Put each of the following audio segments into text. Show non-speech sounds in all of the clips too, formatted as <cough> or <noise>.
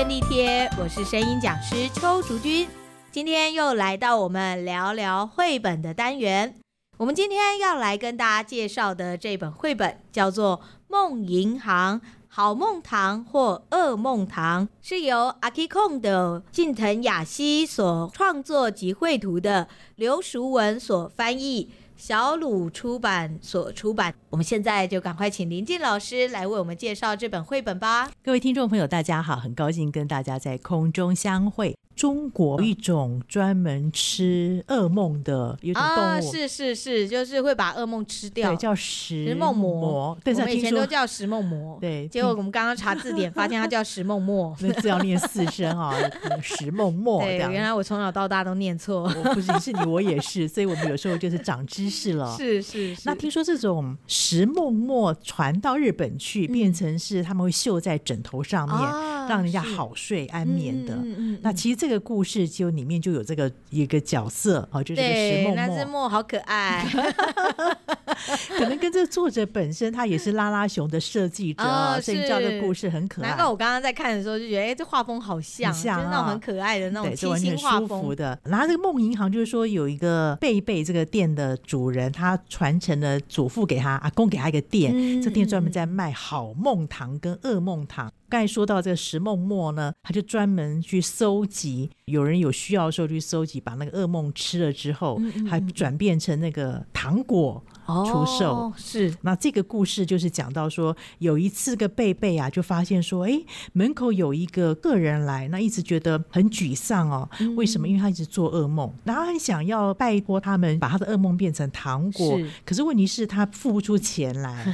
便利贴，我是声音讲师邱竹君。今天又来到我们聊聊绘本的单元。我们今天要来跟大家介绍的这本绘本叫做《梦银行好梦堂或噩梦堂》，是由阿基控的近藤雅希所创作及绘图的，刘淑文所翻译。小鲁出版所出版，我们现在就赶快请林静老师来为我们介绍这本绘本吧。各位听众朋友，大家好，很高兴跟大家在空中相会。中国有一种专门吃噩梦的一种动物，啊，是是是，就是会把噩梦吃掉，对，叫食梦魔。对，我们以前都叫食梦魔，对。结果我们刚刚查字典，发现它叫食梦末，那字要念四声啊，食梦末。<laughs> 对，原来我从小到大都念错。我不仅是你，我也是，所以我们有时候就是长知识了。<laughs> 是是是。那听说这种食梦末传到日本去，变成是他们会绣在枕头上面，让人家好睡安眠的。那其实这个故事就里面就有这个一个角色哦，就是个食梦末，那只梦好可爱。<laughs> 可能跟这个作者本身他也是拉拉熊的设计者，哦、所以叫这个故事很可爱。难怪我刚刚在看的时候就觉得，哎，这画风好像，像啊、就是那种很可爱的那种清新画风的。然后这个梦银行就是说有一个贝贝这个店的主人，他传承了祖父给他阿公给他一个店，嗯、这店专门在卖好梦糖跟噩梦糖。刚才说到这个食梦墨呢，他就专门去搜集，有人有需要的时候去搜集，把那个噩梦吃了之后，还转变成那个糖果。出售、哦、是，那这个故事就是讲到说，有一次个贝贝啊，就发现说，哎，门口有一个个人来，那一直觉得很沮丧哦。嗯、为什么？因为他一直做噩梦，然后很想要拜托他们把他的噩梦变成糖果，是可是问题是，他付不出钱来，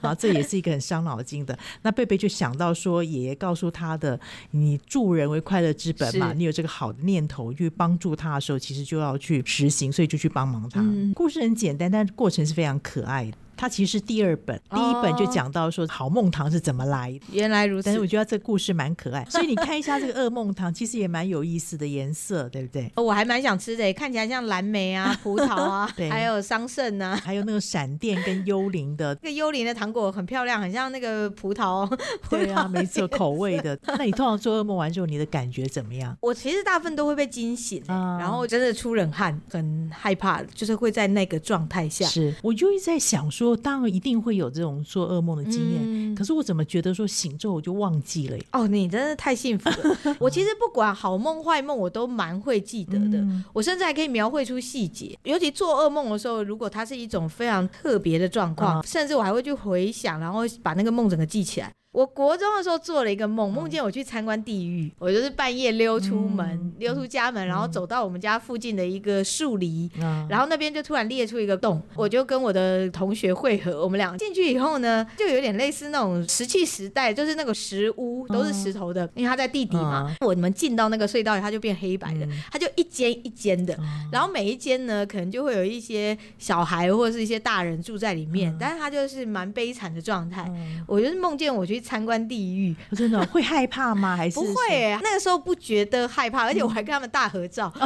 然 <laughs> 后这也是一个很伤脑筋的。那贝贝就想到说，爷爷告诉他的，你助人为快乐之本嘛，你有这个好的念头去帮助他的时候，其实就要去实行，所以就去帮忙他。嗯、故事很简单，但是过程。是非常可爱的。它其实是第二本，第一本就讲到说好梦糖是怎么来的。原来如此，但是我觉得这个故事蛮可爱，<laughs> 所以你看一下这个噩梦糖，其实也蛮有意思的颜色，对不对？我还蛮想吃的，看起来像蓝莓啊、<laughs> 葡萄啊，对还有桑葚啊，还有那个闪电跟幽灵的。<laughs> 这个幽灵的糖果很漂亮，很像那个葡萄。对啊，没错，口味的。那你通常做噩梦完之后，你的感觉怎么样？我其实大部分都会被惊醒，嗯、然后真的出冷汗，很害怕，就是会在那个状态下。是，我就一直在想说，当然一定会。会有这种做噩梦的经验，嗯、可是我怎么觉得说醒之后我就忘记了？哦，你真的太幸福了！<laughs> 我其实不管好梦坏梦，我都蛮会记得的。嗯、我甚至还可以描绘出细节，尤其做噩梦的时候，如果它是一种非常特别的状况，嗯、甚至我还会去回想，然后把那个梦整个记起来。我国中的时候做了一个梦，梦见我去参观地狱。我就是半夜溜出门，溜出家门，然后走到我们家附近的一个树篱，然后那边就突然裂出一个洞，我就跟我的同学会合。我们俩进去以后呢，就有点类似那种石器时代，就是那个石屋都是石头的，因为它在地底嘛。我们进到那个隧道里，它就变黑白的，它就一间一间的，然后每一间呢，可能就会有一些小孩或者是一些大人住在里面，但是它就是蛮悲惨的状态。我就是梦见我去。参观地狱，真的 <laughs> 会害怕吗？还是不会？那个时候不觉得害怕，而且我还跟他们大合照。<laughs>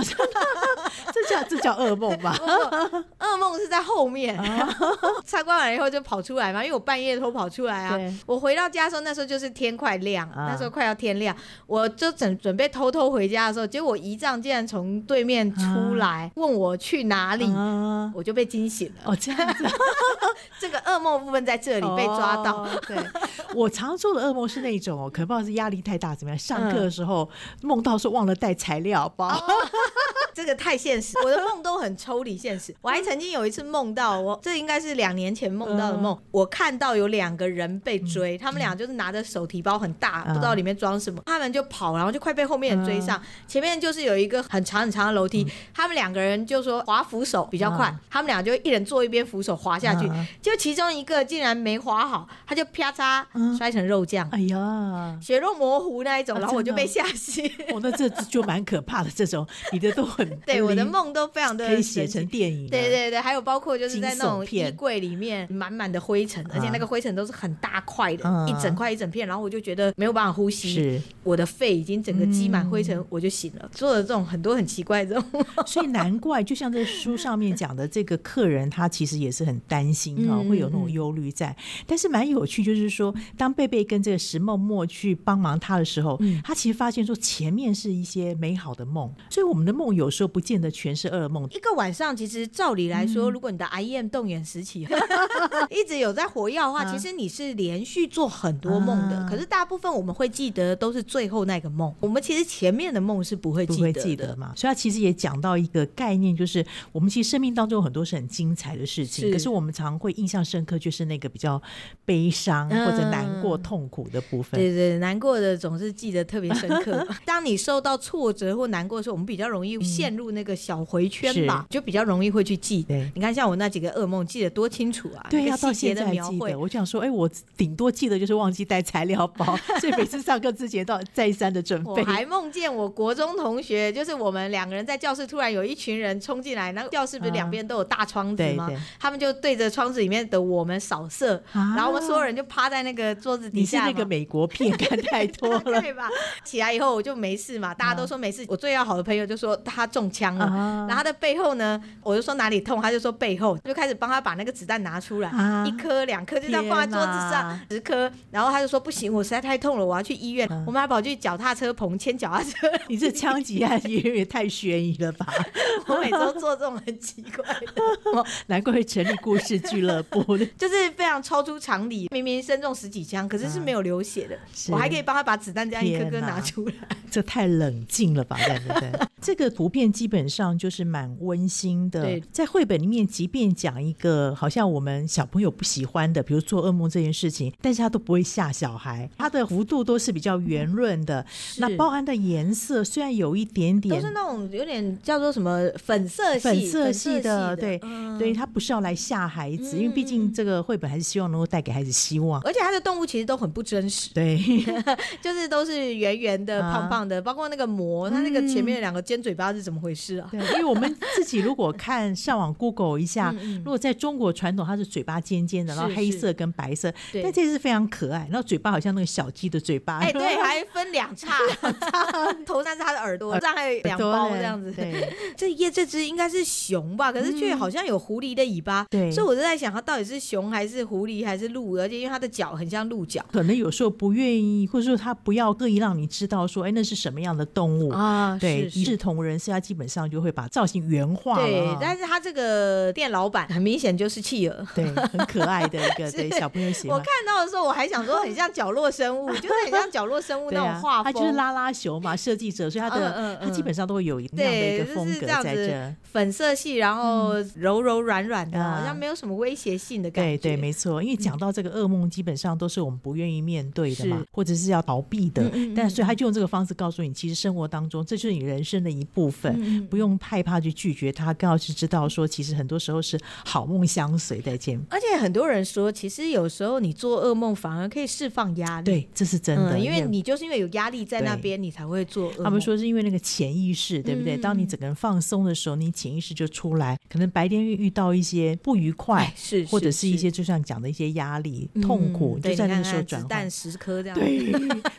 这叫这叫噩梦吧？噩梦是在后面。<laughs> 参观完以后就跑出来嘛，因为我半夜偷跑出来啊。我回到家的时候，那时候就是天快亮，那时候快要天亮，我就准准备偷偷回家的时候，结果姨丈竟然从对面出来问我去哪里，我就被惊醒了。哦，这样子，这个噩梦部分在这里被抓到。对，<laughs> 我常。做的噩梦是那种哦，可能不知道是压力太大怎么样。上课的时候梦到说忘了带材料包，哦、<laughs> 这个太现实。我的梦都很抽离现实。我还曾经有一次梦到我，这应该是两年前梦到的梦。我看到有两个人被追，他们俩就是拿着手提包很大，不知道里面装什么，他们就跑，然后就快被后面人追上。前面就是有一个很长很长的楼梯，他们两个人就说滑扶手比较快，他们俩就一人坐一边扶手滑下去，就其中一个竟然没滑好，他就啪嚓摔成肉酱，哎呀，血肉模糊那一种，然后我就被吓醒。哦，那这就蛮可怕的。这种你的都很很 <laughs> 对，我的梦都非常的可以写成电影。对对对，还有包括就是在那种衣柜里面满满的灰尘，而且那个灰尘都是很大块的，一整块一整片，然后我就觉得没有办法呼吸，是我的肺已经整个积满灰尘，我就醒了。做了这种很多很奇怪的这种，<laughs> 所以难怪，就像这书上面讲的，这个客人他其实也是很担心啊，会有那种忧虑在。但是蛮有趣，就是说当贝贝跟这个石梦默去帮忙他的时候，他其实发现说前面是一些美好的梦，所以我们的梦有时候不见得全是噩梦。一个晚上，其实照理来说，如果你的 IEM 动员时期 <laughs> 一直有在活跃的话，其实你是连续做很多梦的。可是大部分我们会记得都是最后那个梦，我们其实前面的梦是不会记得，不会记得嘛。所以他其实也讲到一个概念，就是我们其实生命当中有很多是很精彩的事情，可是我们常会印象深刻，就是那个比较悲伤或者难过、痛苦的部分。对对，难过的总是记得特别深刻。<laughs> 当你受到挫折或难过的时候，我们比较容易陷入那个小回圈吧，就比较容易会去记。对，你看像我那几个噩梦记得多清楚啊！对，要到现在记得。我想说，哎，我顶多记得就是忘记带材料包，所以每次上课之前都要再三的准备。我还梦见我国中同学，就是我们两个人在教室，突然有一群人冲进来，那个教室不是两边都有大窗子吗？他们就对着窗子里面的我们扫射，然后我们所有人就趴在那个桌子底下。你是那个美国片看太多了，<laughs> 对吧？起来以后我就没事嘛，大家都说没事。我最要好的朋友就说他中枪了，然后他的背后呢，我就说哪里痛，他就说背后，就开始帮他把那个子弹拿出来，一颗两颗就这样放在桌子上，十颗，然后他就说不行，我实在太痛了，我要去医院。我们还跑去脚踏车棚牵脚踏车。你这枪击案也也太悬疑了吧？<laughs> 我每周做这种很奇怪的，<laughs> 难怪会成立故事俱乐部，<laughs> 就是非常超出常理。明明身中十几枪，可是是没有流血的，我还可以帮他把子弹这样一颗颗拿出来，这太冷静了吧？对不对？这个图片基本上就是蛮温馨的。对，在绘本里面，即便讲一个好像我们小朋友不喜欢的，比如做噩梦这件事情，但是他都不会吓小孩，他的幅度都是比较圆润的。那包含的颜色虽然有一点点，都是那种有点叫做什么粉色系、粉色系的，对，对，他不是要来吓孩子，因为毕竟这个绘本还是希望能够带给孩子希望。而且他的动物其实都很不真实，对，<laughs> 就是都是圆圆的、胖胖的，包括那个魔，它那个前面两个尖嘴巴是怎么回事啊？对，因为我们自己如果看上网 Google 一下，如果在中国传统，它是嘴巴尖尖的，然后黑色跟白色，但这是非常可爱，然后嘴巴好像那个小鸡的嘴巴，哎，对，<laughs> 还分两叉，头上是它的耳朵，<laughs> 这样还有两包这样子。对，<laughs> 这页这只应该是熊吧，可是却好像有狐狸的尾巴，对，所以我就在想，它到底是熊还是狐狸还是鹿？而且因为它的脚很像鹿角，可能有时候不愿意，或者说他不要刻意让你知道说，哎，那是什么样的动物。啊？对，一视同仁，所以他基本上就会把造型原画。对，但是他这个店老板很明显就是企鹅，对，很可爱的一个 <laughs> 对小朋友喜欢。我看到的时候，我还想说很像角落生物，<laughs> 就是很像角落生物那种画风。他就是拉拉熊嘛，设计者，所以他的他基本上都会有那样的一个风格在这。粉色系，然后柔柔软软的，好像没有什么威胁性的感觉。对对，没错，因为讲到这个噩梦，基本上都是我们不愿意面对的嘛，或者是要逃避的。但所以他就用这个方式告诉你，其实生活当中这就是你人生的一部分，不用害怕去拒绝他，更要去知道说，其实很多时候是好梦相随。再见。而且很多人说，其实有时候你做噩梦反而可以释放压力。对，这是真的，因为你就是因为有压力在那边，你才会做噩梦。他们说是因为那个潜意识，对不对？当你整个人放松的时候，你潜意识就出来。可能白天遇遇到一些不愉快，是或者是一些就像讲的一些压力、痛苦，就在那个时候转换。时刻这样，对，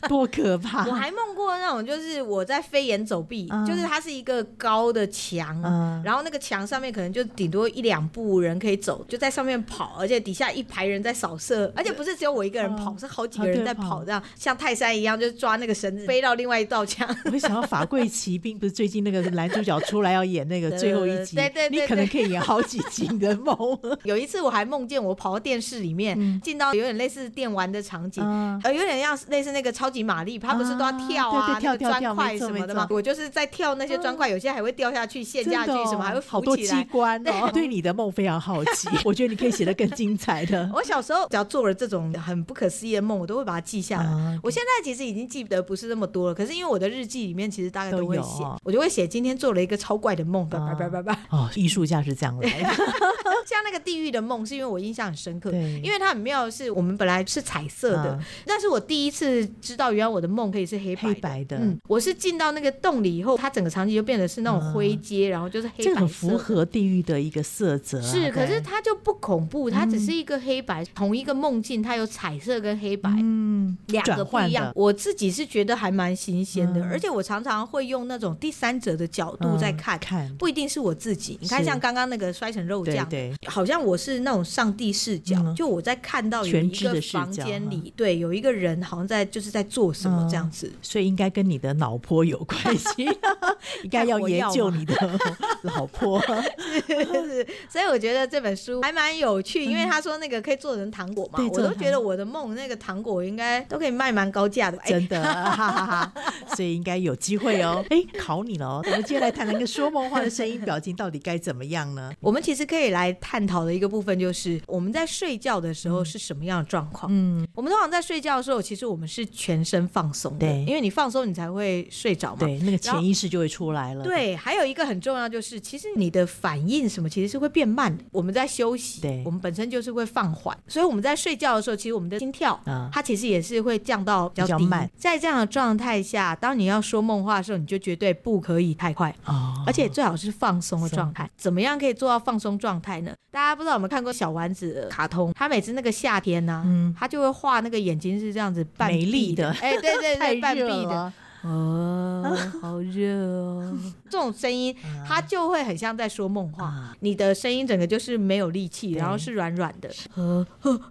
多可怕！<laughs> 我还梦过那种，就是我在飞檐走壁，就是它是一个高的墙，嗯然后那个墙上面可能就顶多一两步人可以走，就在上面跑，而且底下一排人在扫射，而且不是只有我一个人跑，是好几个人在跑，这样像泰山一样，就抓那个绳子飞到另外一道墙。我想到《法贵奇兵》，不是最近那个男主角出来要演那个最后一集，<laughs> 对对，你可能可以演好几集的梦。<laughs> 有一次我还梦见我跑到电视里面，进到有点类似电玩的场景。呃，有点像类似那个超级玛丽，他不是都要跳啊，那个砖块什么的吗？我就是在跳那些砖块，有些还会掉下去、陷下去，什么还会浮起来。好多机关哦！对你的梦非常好奇，<laughs> 我觉得你可以写得更精彩的。我小时候只要做了这种很不可思议的梦，我都会把它记下来。我现在其实已经记得不是那么多了，可是因为我的日记里面其实大概都会写，我就会写今天做了一个超怪的梦，叭叭叭叭叭。哦，艺术家是这样来的。<laughs> 像那个地狱的梦，是因为我印象很深刻，因为它很妙的是，我们本来是彩色的，但是我第一次知道原来我的梦可以是黑白的。嗯，我是进到那个洞里以后，它整个场景就变是那种灰阶，然后就是黑白色。这很符合地狱的一个色泽。是，可是它就不恐怖，它只是一个黑白，同一个梦境，它有彩色跟黑白，嗯，两个不一样。我自己是觉得还蛮新鲜的，而且我常常会用那种第三者的角度在看，看不一定是我自己。你看，像刚刚那个摔成肉酱，对，好像我是那种上帝视角，就我在看到有一个房间里，对，有一个人好像在就是在做什么这样子，所以应该跟你的脑波有关系，<laughs> 应该要研究你的 <laughs> 脑波。<laughs> 所以我觉得这本书还蛮有趣，因为他说那个可以做成糖果嘛，我都觉得我的梦那个糖果应该都可以卖蛮高价的，真的，哈哈哈所以应该有机会哦。哎，考你了哦，我们接下来谈那个说梦话的声音表情到底该怎么样呢？我们其实可以来探讨的一个部分就是我们在睡觉的时候是什么样的状况。嗯，我们通常在睡觉的时候，其实我们是全身放松的，对，因为你放松，你才会睡着嘛。对，那个潜意识就会出来了。对，还有一个很重要就是，其实你的反应什么其实是会变慢的。我们在休息，对，我们本身就是会放缓，所以我们在睡觉的时候，其实我们的心跳，它其实也是会降到比较慢。在这样的状态下，当你要说梦话的时候，你就绝对不可以太快，哦而且最好是放松的状态。怎么样可以做到放松状态呢？大家不知道有没有看过小丸子卡通？他每次那个夏天呢，他就会画那个眼睛是这样子半闭的，哎，对对对，<laughs> 半闭的。哦，好热哦！<laughs> 这种声音，它就会很像在说梦话。你的声音整个就是没有力气，然后是软软的。呃呃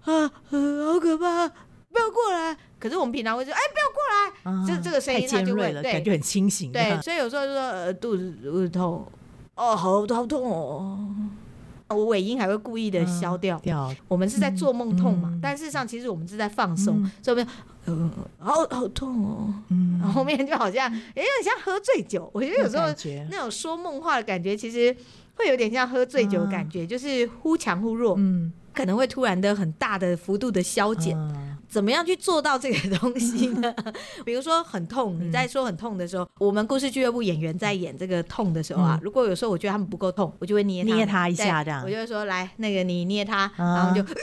呃，好可怕！不要过来。可是我们平常会说，哎，不要过来。这这个声音它就会对，感觉很清醒。对，所以有时候就说，呃，肚子肚子痛，哦，好好痛哦。我尾音还会故意的消掉掉。我们是在做梦痛嘛？但事实上，其实我们是在放松。这边。嗯，好好痛哦。嗯，然后后面就好像，有点像喝醉酒。我觉得有时候那种说梦话的感觉，其实会有点像喝醉酒的感觉，就是忽强忽弱。嗯，可能会突然的很大的幅度的消减。怎么样去做到这个东西呢？<laughs> 比如说很痛，你在说很痛的时候，我们故事俱乐部演员在演这个痛的时候啊，如果有时候我觉得他们不够痛，我就会捏捏他一下，这样，我就会说来，那个你捏他，然后就。<laughs>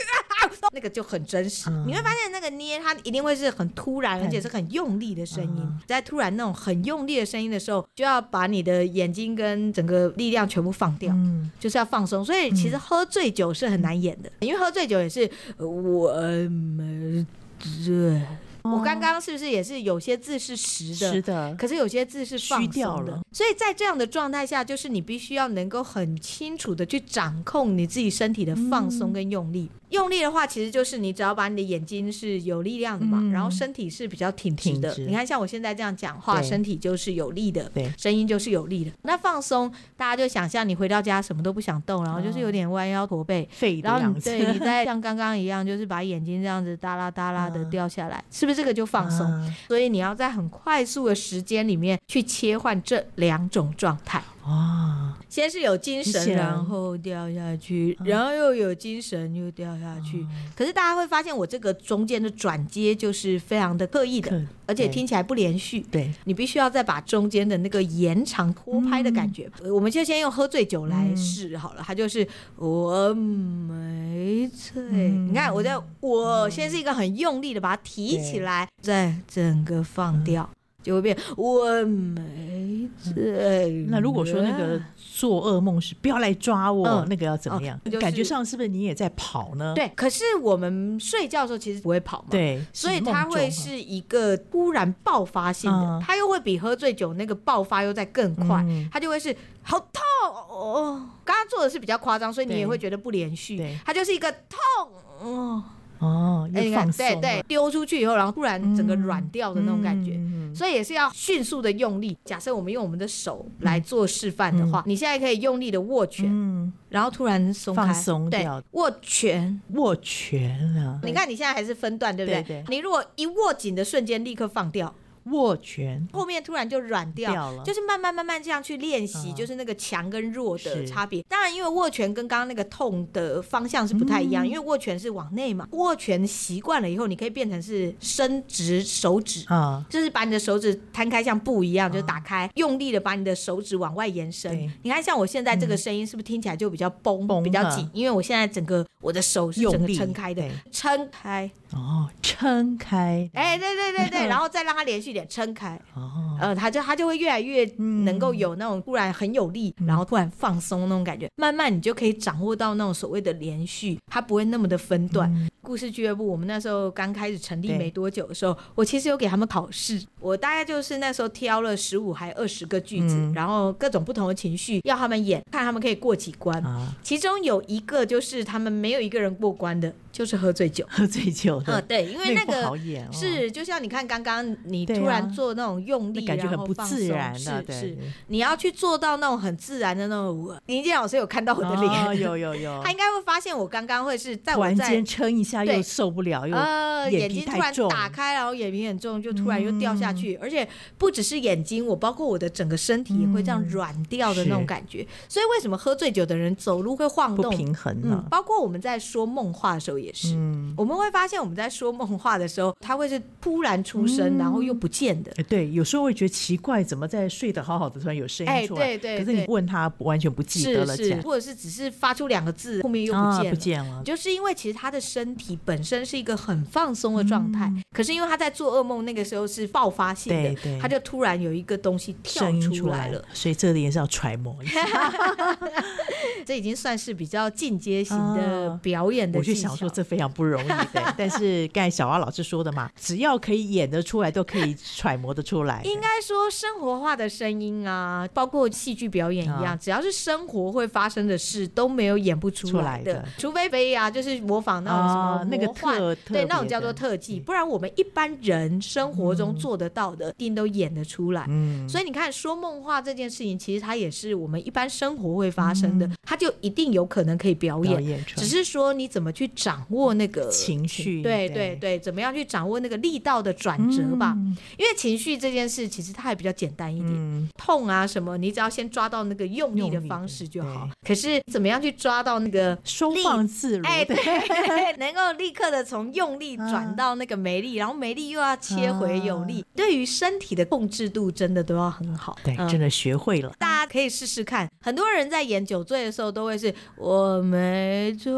那个就很真实，你会发现那个捏它一定会是很突然，而且是很用力的声音。在突然那种很用力的声音的时候，就要把你的眼睛跟整个力量全部放掉，就是要放松。所以其实喝醉酒是很难演的，因为喝醉酒也是我们醉。我刚刚是不是也是有些字是实的？可是有些字是放掉的。所以在这样的状态下，就是你必须要能够很清楚的去掌控你自己身体的放松跟用力。用力的话，其实就是你只要把你的眼睛是有力量的嘛，然后身体是比较挺直的。你看，像我现在这样讲话，身体就是有力的，对，声音就是有力的。那放松，大家就想象你回到家什么都不想动，然后就是有点弯腰驼背，然后你对，你再 <laughs> 像刚刚一样，就是把眼睛这样子耷拉耷拉的掉下来，是不是？这个就放松，嗯、所以你要在很快速的时间里面去切换这两种状态。哇！先是有精神，然后掉下去，然后又有精神又掉下去。可是大家会发现，我这个中间的转接就是非常的刻意的，而且听起来不连续。对，你必须要再把中间的那个延长拖拍的感觉。我们就先用喝醉酒来试好了，它就是我没醉。你看，我在我先是一个很用力的把它提起来，再整个放掉。就会变，我没醉。那如果说那个做噩梦是不要来抓我，嗯、那个要怎么样？嗯就是、感觉上是不是你也在跑呢？对，可是我们睡觉的时候其实不会跑嘛。对，所以它会是一个突然爆发性的，嗯、它又会比喝醉酒那个爆发又在更快，嗯、它就会是好痛哦。刚刚做的是比较夸张，所以你也会觉得不连续。对，它就是一个痛哦。哦，哎，你看，对对，丢出去以后，然后突然整个软掉的那种感觉，所以也是要迅速的用力。假设我们用我们的手来做示范的话，你现在可以用力的握拳，然后突然松开，放松掉，握拳，握拳了。你看你现在还是分段，对不对？你如果一握紧的瞬间立刻放掉。握拳，后面突然就软掉，掉了，就是慢慢慢慢这样去练习，嗯、就是那个强跟弱的差别。当然，因为握拳跟刚刚那个痛的方向是不太一样，嗯、因为握拳是往内嘛。握拳习惯了以后，你可以变成是伸直手指，就是把你的手指摊开，像布一样，就是打开，嗯、用力的把你的手指往外延伸。你看，像我现在这个声音，是不是听起来就比较绷，绷比较紧？因为我现在整个我的手是整个撑开的，撑开。哦，撑开，哎，对对对对，<laughs> 然后再让它连续点撑开，哦，呃，它就它就会越来越能够有那种突然很有力，然后突然放松那种感觉，慢慢你就可以掌握到那种所谓的连续，它不会那么的分段。故事俱乐部，我们那时候刚开始成立没多久的时候，我其实有给他们考试，我大概就是那时候挑了十五还二十个句子，然后各种不同的情绪要他们演，看他们可以过几关，其中有一个就是他们没有一个人过关的。就是喝醉酒，喝醉酒的，嗯，对，因为那个是就像你看刚刚你突然做那种用力，感觉很不自然，是是，你要去做到那种很自然的那种。林健老师有看到我的脸，有有有，<laughs> 他应该会发现我刚刚会是在突然间撑一下又受不了，又眼睛突然打开，然后眼皮很重，就突然又掉下去，而且不只是眼睛，我包括我的整个身体也会这样软掉的那种感觉。所以为什么喝醉酒的人走路会晃动、不平衡呢？包括我们在说梦话的时候。也是，嗯、我们会发现我们在说梦话的时候，他会是突然出声，嗯、然后又不见的。对，有时候会觉得奇怪，怎么在睡得好好的，突然有声音出来？哎、对，对对。可是你问他，完全不记得了，是是，或者是只是发出两个字，后面又不见了，啊、不见了。就是因为其实他的身体本身是一个很放松的状态，嗯、可是因为他在做噩梦那个时候是爆发性的，他就突然有一个东西跳出来了，所以这里也是要揣摩一下。<laughs> 这已经算是比较进阶型的表演的。我就想说，这非常不容易。对，<laughs> 但是刚才小蛙老师说的嘛，只要可以演得出来，都可以揣摩得出来。应该说，生活化的声音啊，包括戏剧表演一样，只要是生活会发生的事，都没有演不出来的。除非非啊，就是模仿那种什么那个特对那种叫做特技，不然我们一般人生活中做得到的，一定都演得出来。嗯，所以你看，说梦话这件事情，其实它也是我们一般生活会发生的。它就一定有可能可以表演，只是说你怎么去掌握那个情绪，对对对，怎么样去掌握那个力道的转折吧？嗯、因为情绪这件事其实它还比较简单一点，嗯、痛啊什么，你只要先抓到那个用力的方式就好。可是怎么样去抓到那个收放自如？哎，对，<laughs> 能够立刻的从用力转到那个没力，啊、然后没力又要切回有力，啊、对于身体的控制度真的都要很好。对，真的学会了，嗯、大家可以试试看。很多人在演酒醉的时候。都会是我没醉，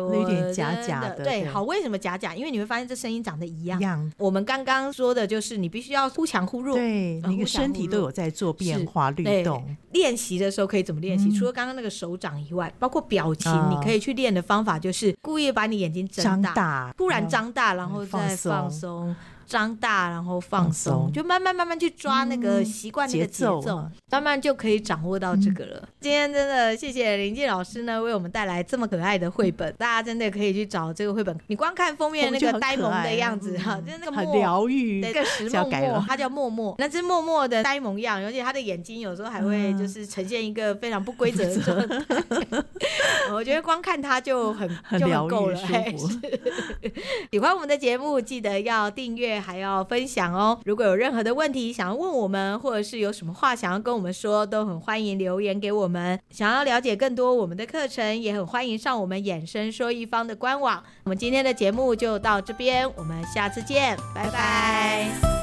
我有点假假的。对，好，为什么假假？因为你会发现这声音长得一样。我们刚刚说的就是你必须要忽强忽弱，对，你的身体都有在做变化律动。练习的时候可以怎么练习？除了刚刚那个手掌以外，包括表情，你可以去练的方法就是故意把你眼睛睁大，突然张大，然后再放松。张大，然后放松，就慢慢慢慢去抓那个习惯那个节奏，慢慢就可以掌握到这个了。今天真的谢谢林静老师呢，为我们带来这么可爱的绘本，大家真的可以去找这个绘本。你光看封面那个呆萌的样子哈，就是那个很疗愈，那个石默默，它叫默默，那只默默的呆萌样，而且它的眼睛有时候还会就是呈现一个非常不规则的状态。<laughs> 我觉得光看它就很就很够了。<laughs> 喜欢我们的节目，记得要订阅。还要分享哦！如果有任何的问题想要问我们，或者是有什么话想要跟我们说，都很欢迎留言给我们。想要了解更多我们的课程，也很欢迎上我们衍生说一方的官网。我们今天的节目就到这边，我们下次见，拜拜。